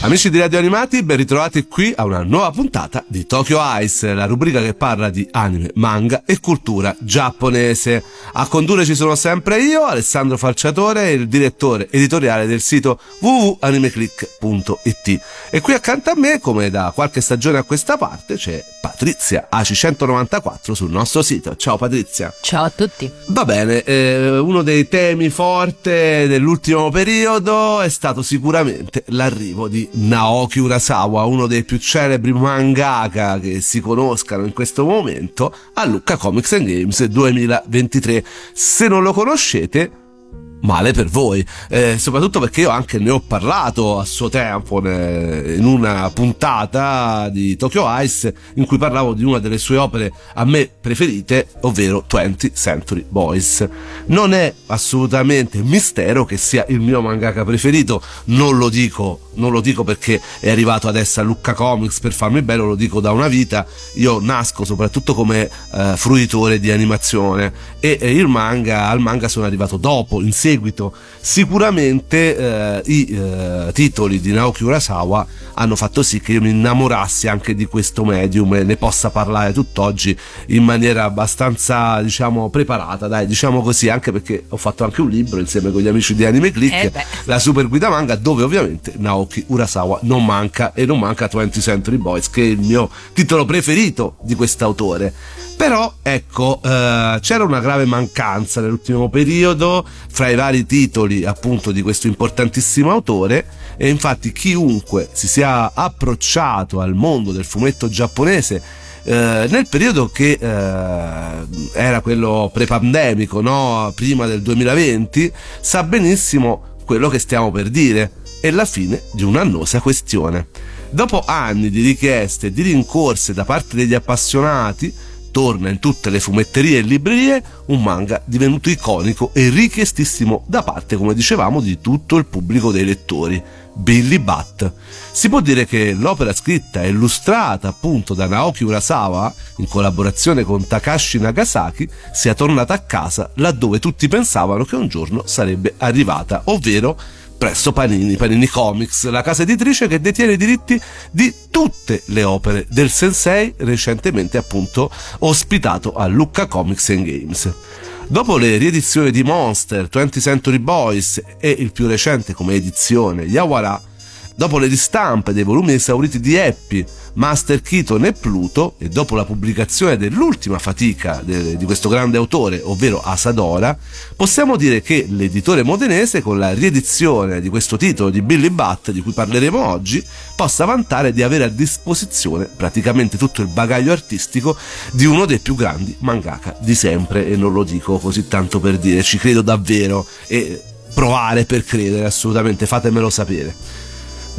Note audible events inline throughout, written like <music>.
Amici di Radio Animati, ben ritrovati qui a una nuova puntata di Tokyo Ice, la rubrica che parla di anime, manga e cultura giapponese. A condurre ci sono sempre io, Alessandro Falciatore, il direttore editoriale del sito www.animeclick.it. E qui accanto a me, come da qualche stagione a questa parte, c'è Patrizia AC194 sul nostro sito. Ciao Patrizia. Ciao a tutti. Va bene, eh, uno dei temi forte dell'ultimo periodo è stato sicuramente l'arrivo di Naoki Urasawa, uno dei più celebri mangaka che si conoscano in questo momento, a Lucca Comics and Games 2023. Se non lo conoscete, male per voi, eh, soprattutto perché io anche ne ho parlato a suo tempo in una puntata di Tokyo Ice in cui parlavo di una delle sue opere a me preferite, ovvero 20th Century Boys. Non è assolutamente mistero che sia il mio mangaka preferito, non lo dico, non lo dico perché è arrivato adesso a Lucca Comics per farmi bello, lo dico da una vita, io nasco soprattutto come eh, fruitore di animazione e, e il manga, al manga sono arrivato dopo, in seguito. Sicuramente eh, i eh, titoli di Naoki Urasawa hanno fatto sì che io mi innamorassi anche di questo medium e ne possa parlare tutt'oggi in maniera abbastanza, diciamo, preparata, dai, diciamo così, anche perché ho fatto anche un libro insieme con gli amici di Anime Click, Eh la super guida manga, dove ovviamente Naoki Urasawa non manca e non manca 20th Century Boys, che è il mio titolo preferito di quest'autore. Però ecco, eh, c'era una grave mancanza nell'ultimo periodo fra i vari titoli appunto di questo importantissimo autore e infatti chiunque si sia approcciato al mondo del fumetto giapponese eh, nel periodo che eh, era quello prepandemico, no? prima del 2020, sa benissimo quello che stiamo per dire. È la fine di un'annosa questione. Dopo anni di richieste e di rincorse da parte degli appassionati, torna in tutte le fumetterie e librerie un manga divenuto iconico e richiestissimo da parte, come dicevamo, di tutto il pubblico dei lettori. Billy Bat. Si può dire che l'opera scritta e illustrata appunto da Naoki Urasawa in collaborazione con Takashi Nagasaki sia tornata a casa laddove tutti pensavano che un giorno sarebbe arrivata, ovvero presso Panini, Panini Comics, la casa editrice che detiene i diritti di tutte le opere del sensei recentemente appunto ospitato a Lucca Comics Games. Dopo le riedizioni di Monster, 20th Century Boys e il più recente come edizione Yawara, dopo le ristampe dei volumi esauriti di Happy, Master Keaton e Pluto e dopo la pubblicazione dell'ultima fatica de, di questo grande autore, ovvero Asadora, possiamo dire che l'editore modenese con la riedizione di questo titolo di Billy Butt di cui parleremo oggi possa vantare di avere a disposizione praticamente tutto il bagaglio artistico di uno dei più grandi mangaka di sempre e non lo dico così tanto per dire, ci credo davvero e provare per credere assolutamente, fatemelo sapere.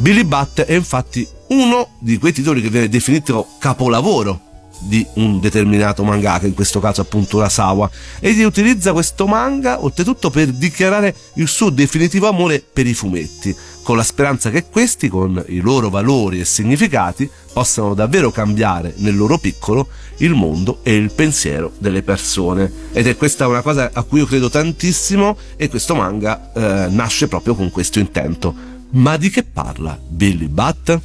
Billy Butt è infatti uno di quei titoli che viene definito capolavoro di un determinato mangaka, in questo caso appunto Urasawa, e gli utilizza questo manga oltretutto per dichiarare il suo definitivo amore per i fumetti, con la speranza che questi, con i loro valori e significati, possano davvero cambiare nel loro piccolo il mondo e il pensiero delle persone. Ed è questa una cosa a cui io credo tantissimo e questo manga eh, nasce proprio con questo intento. Ma di che parla Billy Butt?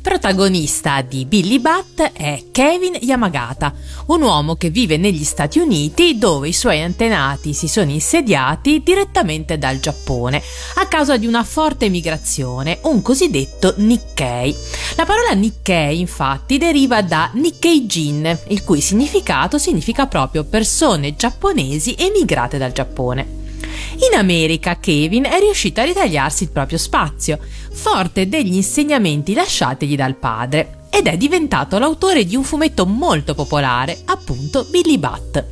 Protagonista di Billy Bat è Kevin Yamagata, un uomo che vive negli Stati Uniti dove i suoi antenati si sono insediati direttamente dal Giappone a causa di una forte migrazione, un cosiddetto Nikkei. La parola Nikkei infatti deriva da Nikkeijin, il cui significato significa proprio persone giapponesi emigrate dal Giappone. In America Kevin è riuscito a ritagliarsi il proprio spazio, forte degli insegnamenti lasciatigli dal padre, ed è diventato l'autore di un fumetto molto popolare, appunto Billy Butt.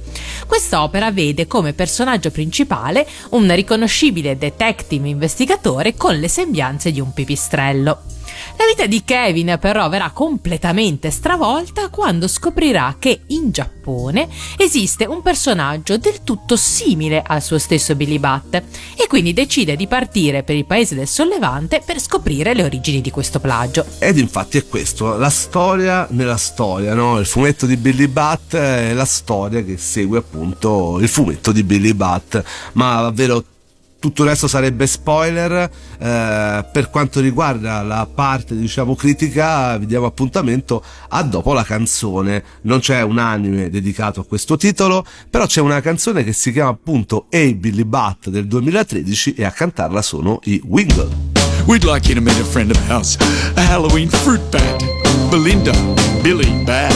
Quest'opera vede come personaggio principale un riconoscibile detective investigatore con le sembianze di un pipistrello. La vita di Kevin però verrà completamente stravolta quando scoprirà che in Giappone esiste un personaggio del tutto simile al suo stesso Billy Butt e quindi decide di partire per il paese del sollevante per scoprire le origini di questo plagio. Ed infatti è questo, la storia nella storia, no? Il fumetto di Billy Butt è la storia che segue appunto il fumetto di Billy Butt, ma davvero tutto il resto sarebbe spoiler. Eh, per quanto riguarda la parte, diciamo, critica, vi diamo appuntamento a dopo la canzone. Non c'è un anime dedicato a questo titolo, però c'è una canzone che si chiama appunto Hey Billy Butt del 2013 e a cantarla sono i Wingle. We'd like you to meet a friend of ours, a Halloween fruit bat, Belinda Billy Bat.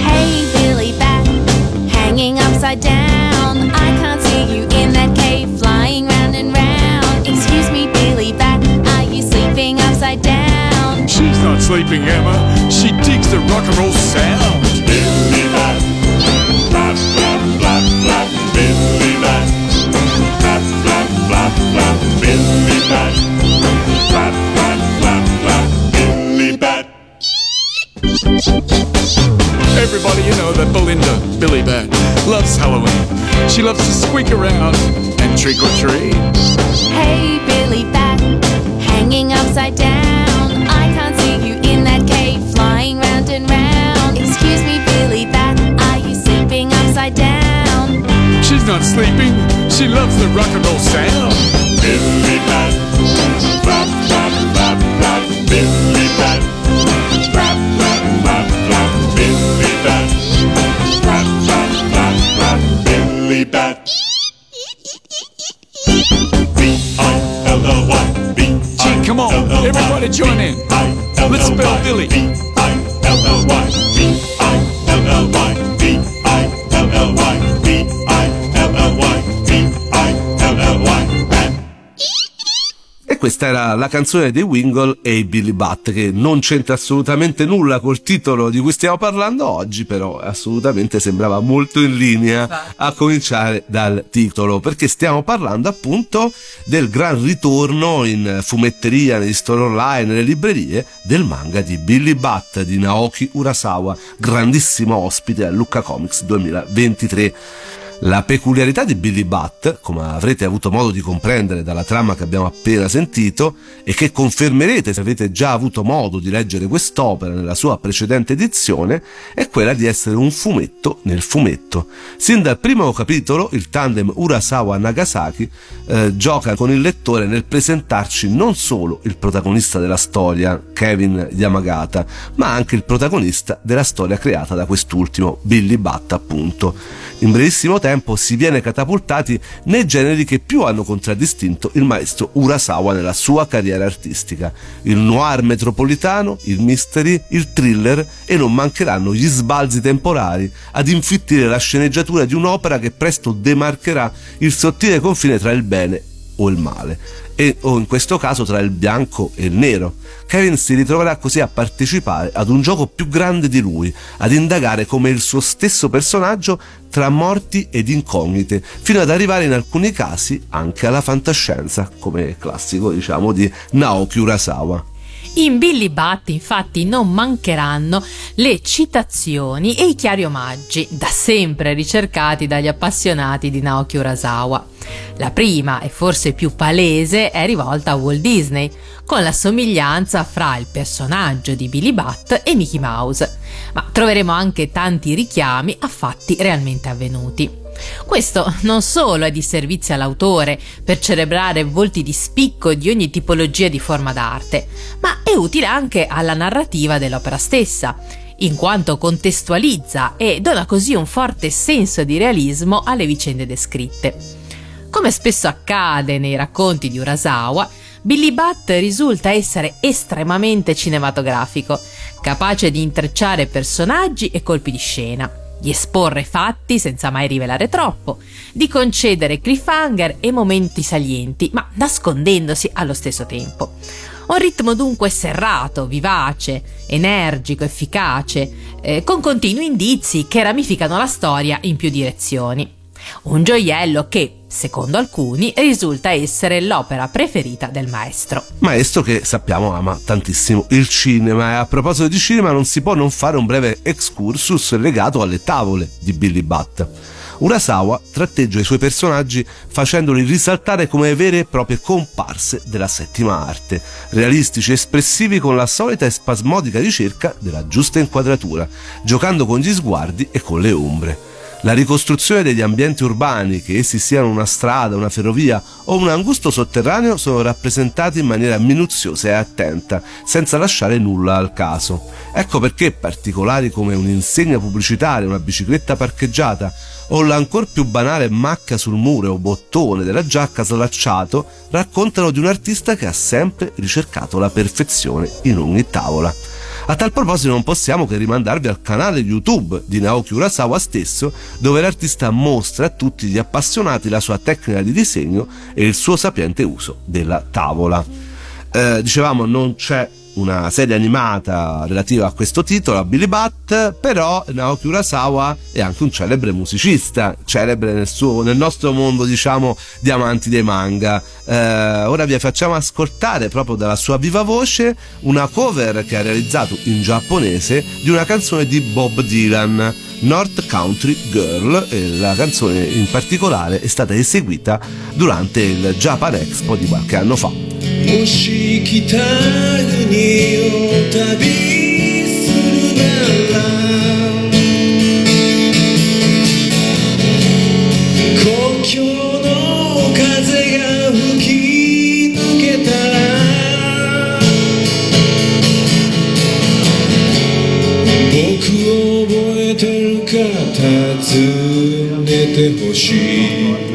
Hey, Billy Bat, hanging upside down. I can't see you sleeping, Emma. She digs the rock and roll sound. Billy Bat, flap, flap, flap, flap, Billy Bat, flap, flap, flap, flap, Billy Bat, flap, flap, flap, flap, Billy Bat. Everybody, you know that Belinda, Billy Bat, loves Halloween. She loves to squeak around and trick or treat. Hey, Billy Bat, hanging upside down. She's not sleeping. She loves the rock and roll sound. Billy Bat, flap, flap, flap, flap, Billy Bat, flap, flap, flap, flap, Billy Bat, flap, flap, flap, flap, Billy Bat. B-I-L-L-Y, B-I-L-L-Y. Come on, everybody join in. Let's spell. B-I-L-L-Y, B-I-L-L-Y, B-I-L-L-Y, questa era la canzone dei Wingle e i Billy Butt, che non c'entra assolutamente nulla col titolo di cui stiamo parlando oggi, però assolutamente sembrava molto in linea a cominciare dal titolo, perché stiamo parlando appunto del gran ritorno in fumetteria, negli store online, nelle librerie, del manga di Billy Butt di Naoki Urasawa, grandissimo ospite a Lucca Comics 2023. La peculiarità di Billy Butt, come avrete avuto modo di comprendere dalla trama che abbiamo appena sentito e che confermerete se avete già avuto modo di leggere quest'opera nella sua precedente edizione, è quella di essere un fumetto nel fumetto. Sin dal primo capitolo il tandem Urasawa-Nagasaki eh, gioca con il lettore nel presentarci non solo il protagonista della storia, Kevin Yamagata, ma anche il protagonista della storia creata da quest'ultimo, Billy Butt appunto. In brevissimo tempo si viene catapultati nei generi che più hanno contraddistinto il maestro Urasawa nella sua carriera artistica: il noir metropolitano, il mystery, il thriller e non mancheranno gli sbalzi temporali ad infittire la sceneggiatura di un'opera che presto demarcherà il sottile confine tra il bene o il male, e, o in questo caso tra il bianco e il nero. Kevin si ritroverà così a partecipare ad un gioco più grande di lui, ad indagare come il suo stesso personaggio tra morti ed incognite, fino ad arrivare in alcuni casi anche alla fantascienza, come classico diciamo di Naoki Urasawa. In Billy Butt infatti non mancheranno le citazioni e i chiari omaggi, da sempre ricercati dagli appassionati di Naoki Urasawa. La prima e forse più palese è rivolta a Walt Disney, con la somiglianza fra il personaggio di Billy Butt e Mickey Mouse, ma troveremo anche tanti richiami a fatti realmente avvenuti. Questo non solo è di servizio all'autore per celebrare volti di spicco di ogni tipologia di forma d'arte, ma è utile anche alla narrativa dell'opera stessa, in quanto contestualizza e dona così un forte senso di realismo alle vicende descritte. Come spesso accade nei racconti di Urasawa, Billy Butt risulta essere estremamente cinematografico, capace di intrecciare personaggi e colpi di scena di esporre fatti senza mai rivelare troppo, di concedere cliffhanger e momenti salienti, ma nascondendosi allo stesso tempo. Un ritmo dunque serrato, vivace, energico, efficace, eh, con continui indizi che ramificano la storia in più direzioni. Un gioiello che, secondo alcuni, risulta essere l'opera preferita del maestro. Maestro che sappiamo ama tantissimo il cinema e a proposito di cinema non si può non fare un breve excursus legato alle tavole di Billy Butt. Urasawa tratteggia i suoi personaggi facendoli risaltare come vere e proprie comparse della settima arte, realistici e espressivi con la solita e spasmodica ricerca della giusta inquadratura, giocando con gli sguardi e con le ombre. La ricostruzione degli ambienti urbani, che essi siano una strada, una ferrovia o un angusto sotterraneo, sono rappresentati in maniera minuziosa e attenta, senza lasciare nulla al caso. Ecco perché particolari come un'insegna pubblicitaria, una bicicletta parcheggiata o l'ancor più banale macca sul muro o bottone della giacca slacciato raccontano di un artista che ha sempre ricercato la perfezione in ogni tavola. A tal proposito non possiamo che rimandarvi al canale YouTube di Naoki Urasawa stesso, dove l'artista mostra a tutti gli appassionati la sua tecnica di disegno e il suo sapiente uso della tavola. Eh, dicevamo non c'è una serie animata relativa a questo titolo, a Billy Butt, però Naoki Urasawa è anche un celebre musicista, celebre nel, suo, nel nostro mondo, diciamo, di amanti dei manga. Eh, ora vi facciamo ascoltare proprio dalla sua viva voce una cover che ha realizzato in giapponese di una canzone di Bob Dylan. North Country Girl e la canzone in particolare è stata eseguita durante il Japan Expo di qualche anno fa. もし北国を旅するなら故郷の風が吹き抜けたら僕を覚えてるか尋ねてほしい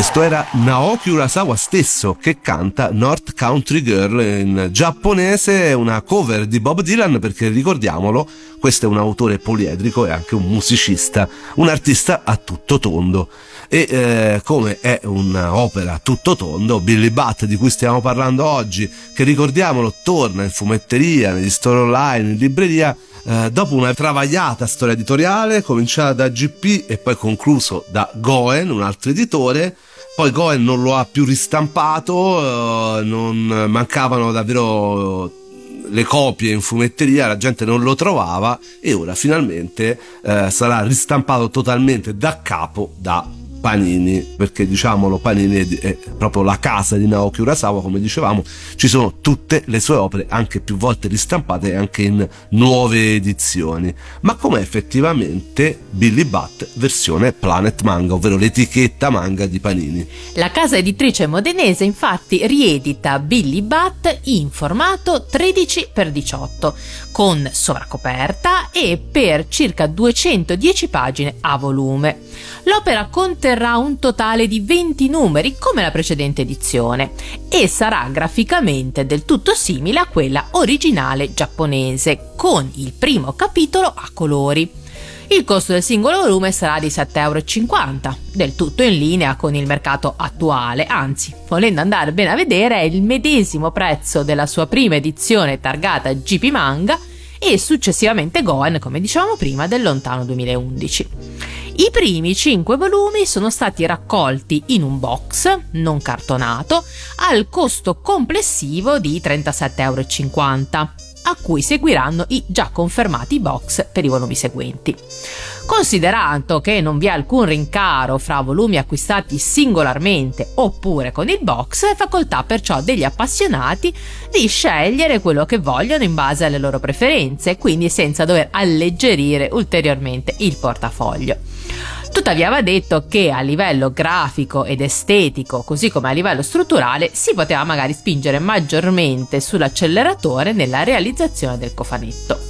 questo era Naoki Urasawa stesso che canta North Country Girl in giapponese, una cover di Bob Dylan perché ricordiamolo, questo è un autore poliedrico e anche un musicista, un artista a tutto tondo. E eh, come è un'opera a tutto tondo, Billy Butt di cui stiamo parlando oggi, che ricordiamolo torna in fumetteria, negli store online, in libreria, eh, dopo una travagliata storia editoriale cominciata da GP e poi concluso da Goen, un altro editore. Poi Goen non lo ha più ristampato, eh, non mancavano davvero le copie in fumetteria, la gente non lo trovava e ora finalmente eh, sarà ristampato totalmente da capo da Panini, perché diciamolo Panini è, è proprio la casa di Naoki Urasawa, come dicevamo, ci sono tutte le sue opere anche più volte ristampate e anche in nuove edizioni. Ma com'è effettivamente Billy Butt versione Planet Manga, ovvero l'etichetta manga di Panini? La casa editrice modenese infatti riedita Billy Butt in formato 13x18 con sovracoperta e per circa 210 pagine a volume. L'opera conterrà un totale di 20 numeri come la precedente edizione e sarà graficamente del tutto simile a quella originale giapponese con il primo capitolo a colori. Il costo del singolo volume sarà di 7,50 euro, del tutto in linea con il mercato attuale, anzi, volendo andare bene a vedere, è il medesimo prezzo della sua prima edizione targata GP Manga e successivamente Goen, come dicevamo prima, del lontano 2011. I primi 5 volumi sono stati raccolti in un box non cartonato al costo complessivo di 37,50 euro a cui seguiranno i già confermati box per i volumi seguenti. Considerato che non vi è alcun rincaro fra volumi acquistati singolarmente oppure con il box, è facoltà perciò degli appassionati di scegliere quello che vogliono in base alle loro preferenze, quindi senza dover alleggerire ulteriormente il portafoglio. Tuttavia va detto che a livello grafico ed estetico, così come a livello strutturale, si poteva magari spingere maggiormente sull'acceleratore nella realizzazione del cofanetto.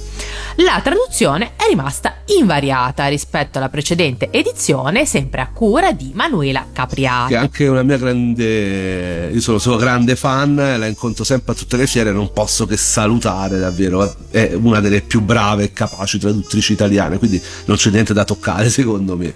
La traduzione è rimasta invariata rispetto alla precedente edizione, sempre a cura di Manuela Capriati. Che è anche una mia grande. Io sono sua grande fan, la incontro sempre a tutte le fiere, non posso che salutare davvero. È una delle più brave e capaci traduttrici italiane, quindi non c'è niente da toccare, <laughs> secondo me.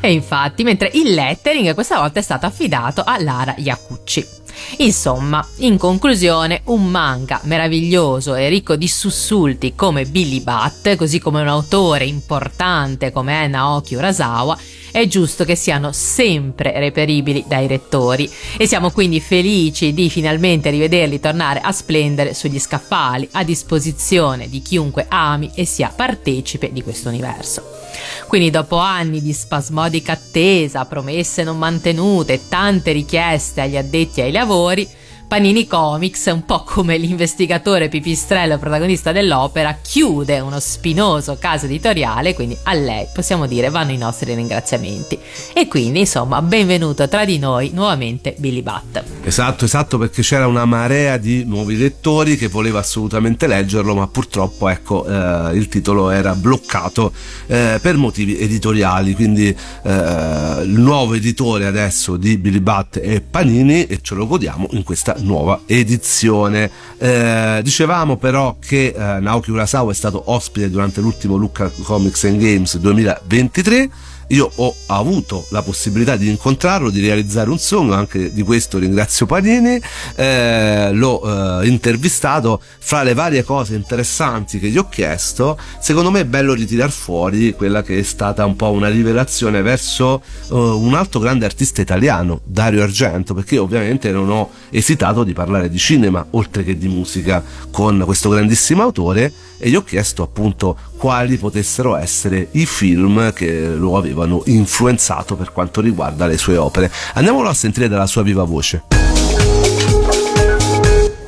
E infatti, mentre il lettering questa volta è stato affidato a Lara Iacucci. Insomma, in conclusione, un manga meraviglioso e ricco di sussulti come Billy Butt, così come un autore importante come Naoki Urasawa, è giusto che siano sempre reperibili dai lettori e siamo quindi felici di finalmente rivederli tornare a splendere sugli scaffali a disposizione di chiunque ami e sia partecipe di questo universo. Quindi dopo anni di spasmodica attesa, promesse non mantenute e tante richieste agli addetti ai lavori, Panini Comics, un po' come l'investigatore pipistrello protagonista dell'opera, chiude uno spinoso caso editoriale, quindi a lei possiamo dire vanno i nostri ringraziamenti. E quindi, insomma, benvenuto tra di noi nuovamente Billy Butt. Esatto, esatto, perché c'era una marea di nuovi lettori che voleva assolutamente leggerlo, ma purtroppo ecco, eh, il titolo era bloccato eh, per motivi editoriali. Quindi eh, il nuovo editore adesso di Billy Butt è Panini e ce lo godiamo in questa nuova edizione. Eh, dicevamo però che eh, Naoki Urasawa è stato ospite durante l'ultimo Lucca Comics and Games 2023 io ho avuto la possibilità di incontrarlo, di realizzare un sogno, anche di questo ringrazio Panini, eh, l'ho eh, intervistato, fra le varie cose interessanti che gli ho chiesto, secondo me è bello ritirar fuori quella che è stata un po' una rivelazione verso eh, un altro grande artista italiano, Dario Argento, perché ovviamente non ho esitato di parlare di cinema oltre che di musica con questo grandissimo autore. E gli ho chiesto appunto quali potessero essere i film che lo avevano influenzato per quanto riguarda le sue opere. Andiamolo a sentire dalla sua viva voce.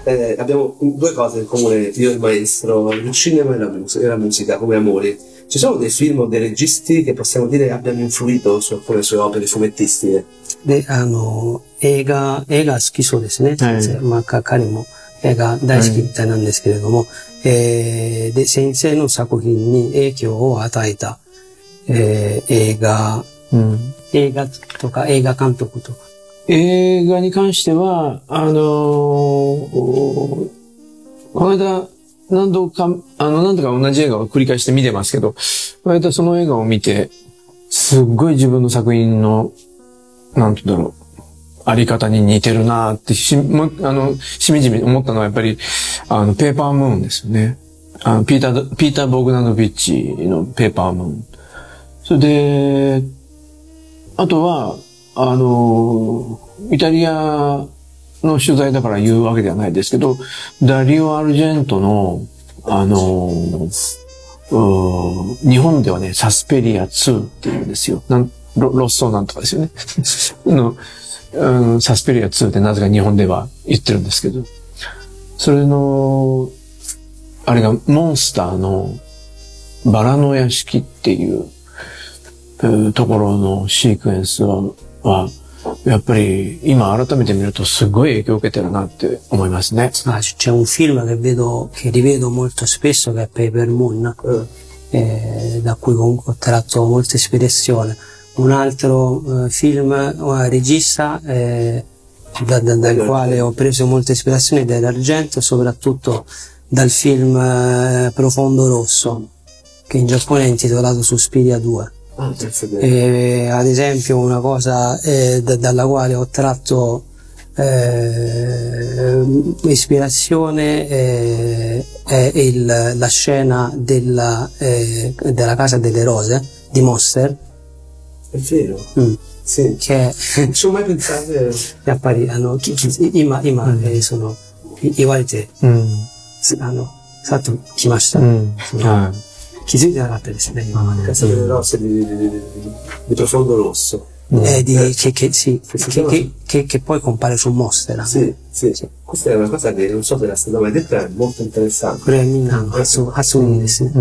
Eh, abbiamo due cose in comune, io e il maestro, il cinema e la, mus- e la musica come amori. Ci sono dei film o dei registi che possiamo dire abbiano influito su alcune sue opere fumettistiche? で、あの、映画、映画好きそうですね。先生まあ、か彼も映画大好きみたいなんですけれども、えーで、先生の作品に影響を与えた、 えー映画、映画とか映画監督とか。映画に関しては、あのーおこの間、何度か、あの、何度か同じ映画を繰り返して見てますけど、この間その映画を見て、すっごい自分の作品の、なんて言うんだろう、あり方に似てるなーってし、もあの、しみじみ思ったのはやっぱり、あの、ペーパームーンですよね。あの、ピーター、ピーター・ボグナノビッチのペーパームーン。それで、あとは、あの、イタリアの取材だから言うわけではないですけど、ダリオ・アルジェントの、あの、日本ではね、サスペリア2って言うんですよ。なんロロッソーなんとかですよね。<laughs> の、うんサスペリア2ってなぜか日本では言ってるんですけど、それの、あれがモンスターのバラの屋敷っていう、ところのシークエンスは、はやっぱり今改めて見るとすごい影響を受けてるなって思いますね。 Ah, c- c'è un film che vedo, che rivedo molto spesso che è Paper Moon, eh, da cui comunque ho tratto molta ispirazione. Un altro eh, film, eh, regista, eh, da- da- dal quale ho preso molta ispirazione è D'Argento, soprattutto dal film eh, Profondo Rosso, che in Giappone è intitolato Suspiria 2. Eh, ad esempio una cosa eh, da- dalla quale ho tratto eh, ispirazione eh, è il- la scena della, eh, della casa delle rose di Monster È vero, mm, sì. che Non ci ho mai pensato. eh. や<laughs> っぱりあのきき今今、えーそのい言われてうん。すあのさっと来ました、うん。そのは 気づいてなかったですね今まで、 Casa delle rose di, di, di- di Profondo Rosso. Eh, di- che, che- sì, che, che- che- che poi compare su Monster anche. Sì, sì. Questa è una cosa che non so se era stata mai detta, è molto interessante. これはみんなの発音発音いいですね、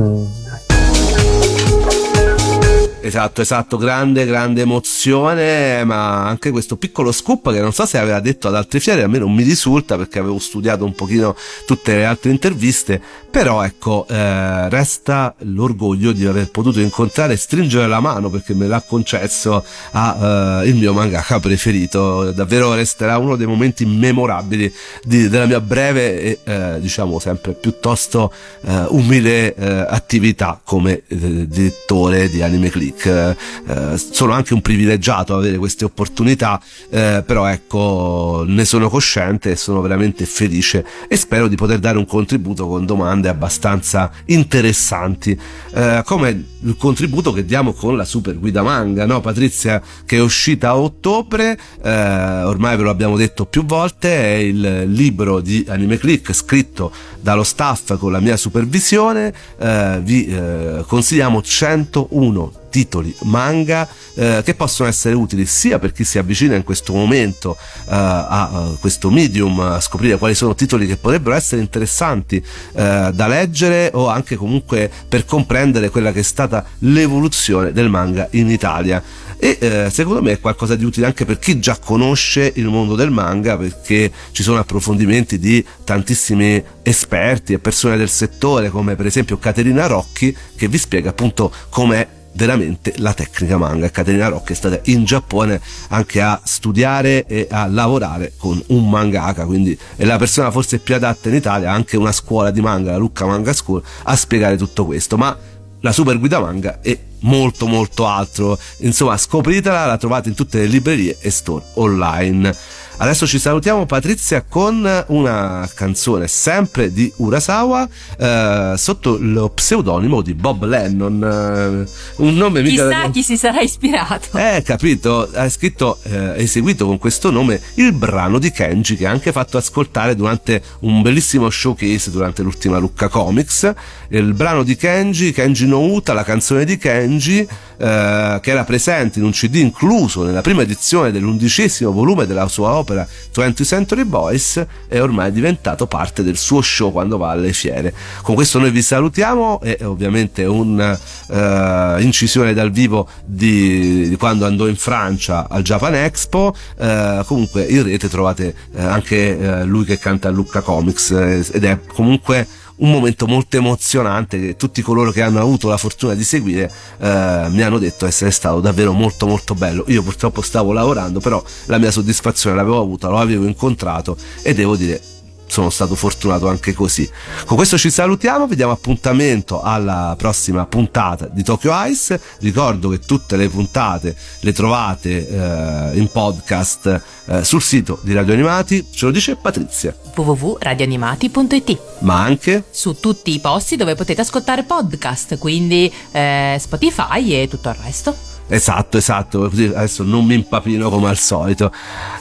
Esatto, esatto, grande, grande emozione, ma anche questo piccolo scoop che non so se aveva detto ad altre fiere, a me non mi risulta perché avevo studiato un pochino tutte le altre interviste, però ecco, eh, resta l'orgoglio di aver potuto incontrare e stringere la mano perché me l'ha concesso a eh, mio mangaka preferito, davvero resterà uno dei momenti memorabili di- della mia breve e eh, diciamo sempre piuttosto eh, umile eh, attività come eh, direttore di Anime Click. Eh, eh, sono anche un privilegiato avere queste opportunità, eh, però ecco, ne sono cosciente e sono veramente felice e spero di poter dare un contributo con domande abbastanza interessanti, eh, come il contributo che diamo con la super guida manga, no Patrizia, che è uscita a ottobre, eh, ormai ve lo abbiamo detto più volte, è il libro di Anime Click scritto dallo staff con la mia supervisione, eh, vi eh, consigliamo 101 titoli manga eh, che possono essere utili sia per chi si avvicina in questo momento eh, a, a questo medium a scoprire quali sono titoli che potrebbero essere interessanti eh, da leggere o anche comunque per comprendere quella che è stata l'evoluzione del manga in Italia. E eh, secondo me è qualcosa di utile anche per chi già conosce il mondo del manga perché ci sono approfondimenti di tantissimi esperti e persone del settore come per esempio Caterina Rocchi che vi spiega appunto com'è veramente la tecnica manga. Caterina Rocchi è stata in Giappone anche a studiare e a lavorare con un mangaka, quindi è la persona forse più adatta in Italia, anche una scuola di manga, la Lucca Manga School, a spiegare tutto questo. Ma la super guida manga e molto molto altro. Insomma, scopritela, la trovate in tutte le librerie e store online. Adesso ci salutiamo Patrizia con una canzone sempre di Urasawa eh, sotto lo pseudonimo di Bob Lennon, eh, un nome mica Chissà chi si sarà ispirato. eh, capito, ha scritto, eh, eseguito con questo nome il brano di Kenji che ha anche fatto ascoltare durante un bellissimo showcase durante l'ultima Lucca Comics. Il brano di Kenji, Kenji no Uta, la canzone di Kenji, eh, che era presente in un CD incluso nella prima edizione dell'undicesimo volume della sua opera 20th Century Boys, è ormai diventato parte del suo show quando va alle fiere. Con questo noi vi salutiamo e ovviamente un'incisione dal vivo di, di quando andò in Francia al Japan Expo. Eh, comunque in rete trovate eh, anche eh, lui che canta Lucca Comics eh, ed è comunque un momento molto emozionante che tutti coloro che hanno avuto la fortuna di seguire eh, mi hanno detto essere stato davvero molto molto bello. Io purtroppo stavo lavorando, però la mia soddisfazione l'avevo avuta, lo avevo incontrato e devo dire sono stato fortunato anche così. Con questo ci salutiamo, vi diamo appuntamento alla prossima puntata di Tokyo Ice. Ricordo che tutte le puntate le trovate eh, in podcast eh, sul sito di Radio Animati, ce lo dice Patrizia, www.radioanimati.it ma anche su tutti i posti dove potete ascoltare podcast, quindi eh, Spotify e tutto il resto. Esatto, esatto, così adesso non mi impapino come al solito.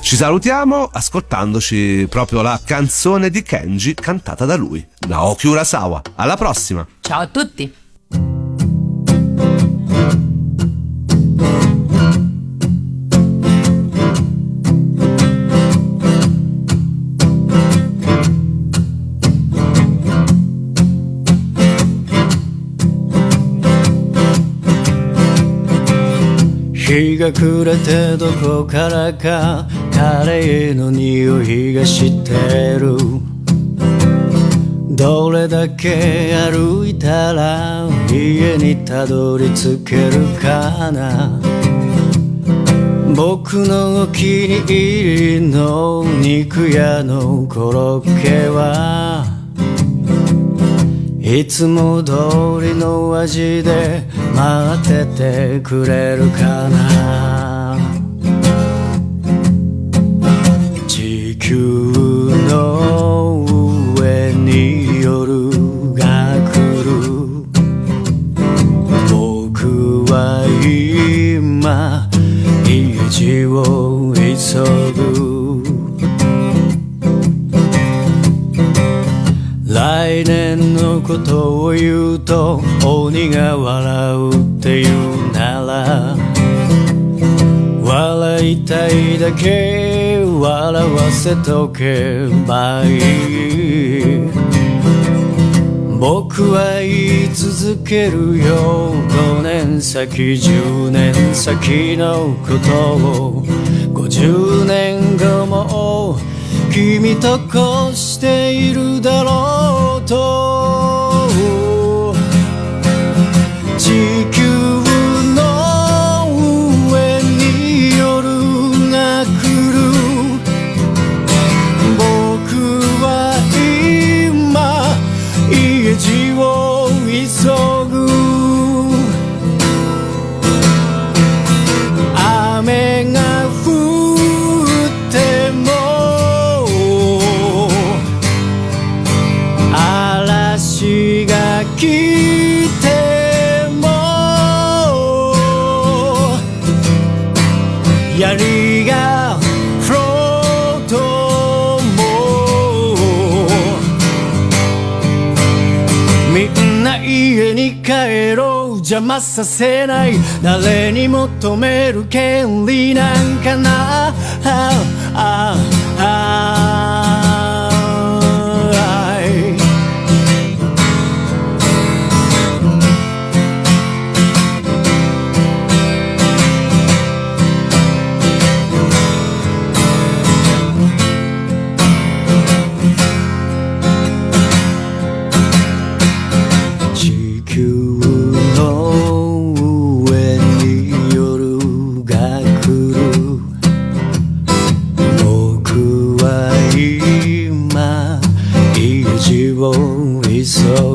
Ci salutiamo ascoltandoci proprio la canzone di Kenji cantata da lui, Naoki Urasawa. Alla prossima! Ciao a tutti! 日が暮れてどこからかカレーの匂いがしてる。どれだけ歩いたら家にたどり着けるかな。僕のお気に入りの肉屋のコロッケはいつも通りの味で待っててくれるかな。地球の上に夜が来る。僕は今家路を急ぐ。来年ことを言うと鬼が笑うって言うなら笑いたいだけ笑わせとけばいい。僕は言い続けるよ5年先10年先のことを。50年後も君とこうしているだろうと。ろう邪魔させない誰に求める権利なんかなあああ は今家路を急ぐ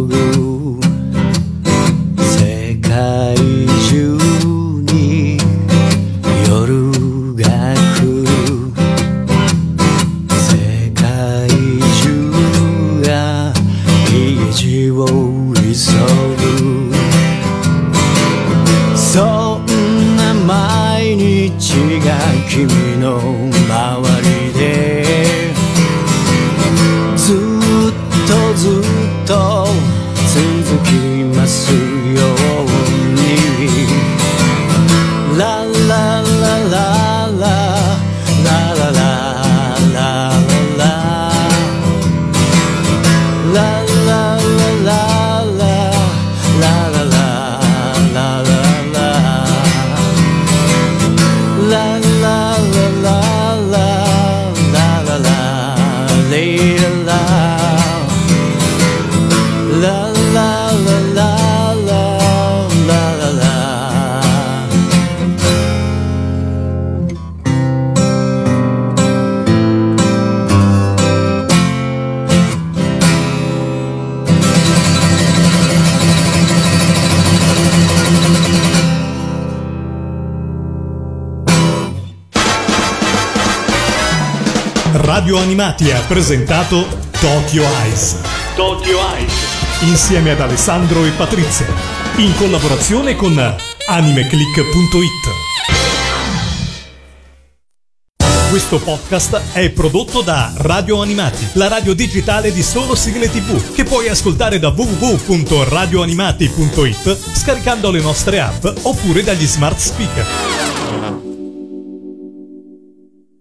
Radio Animati ha presentato Tokyo Eyes. Tokyo Eyes. Insieme ad Alessandro e Patrizia. In collaborazione con animeclick.it. Questo podcast è prodotto da Radio Animati, la radio digitale di solo sigle tv, che puoi ascoltare da www.radioanimati.it scaricando le nostre app oppure dagli smart speaker.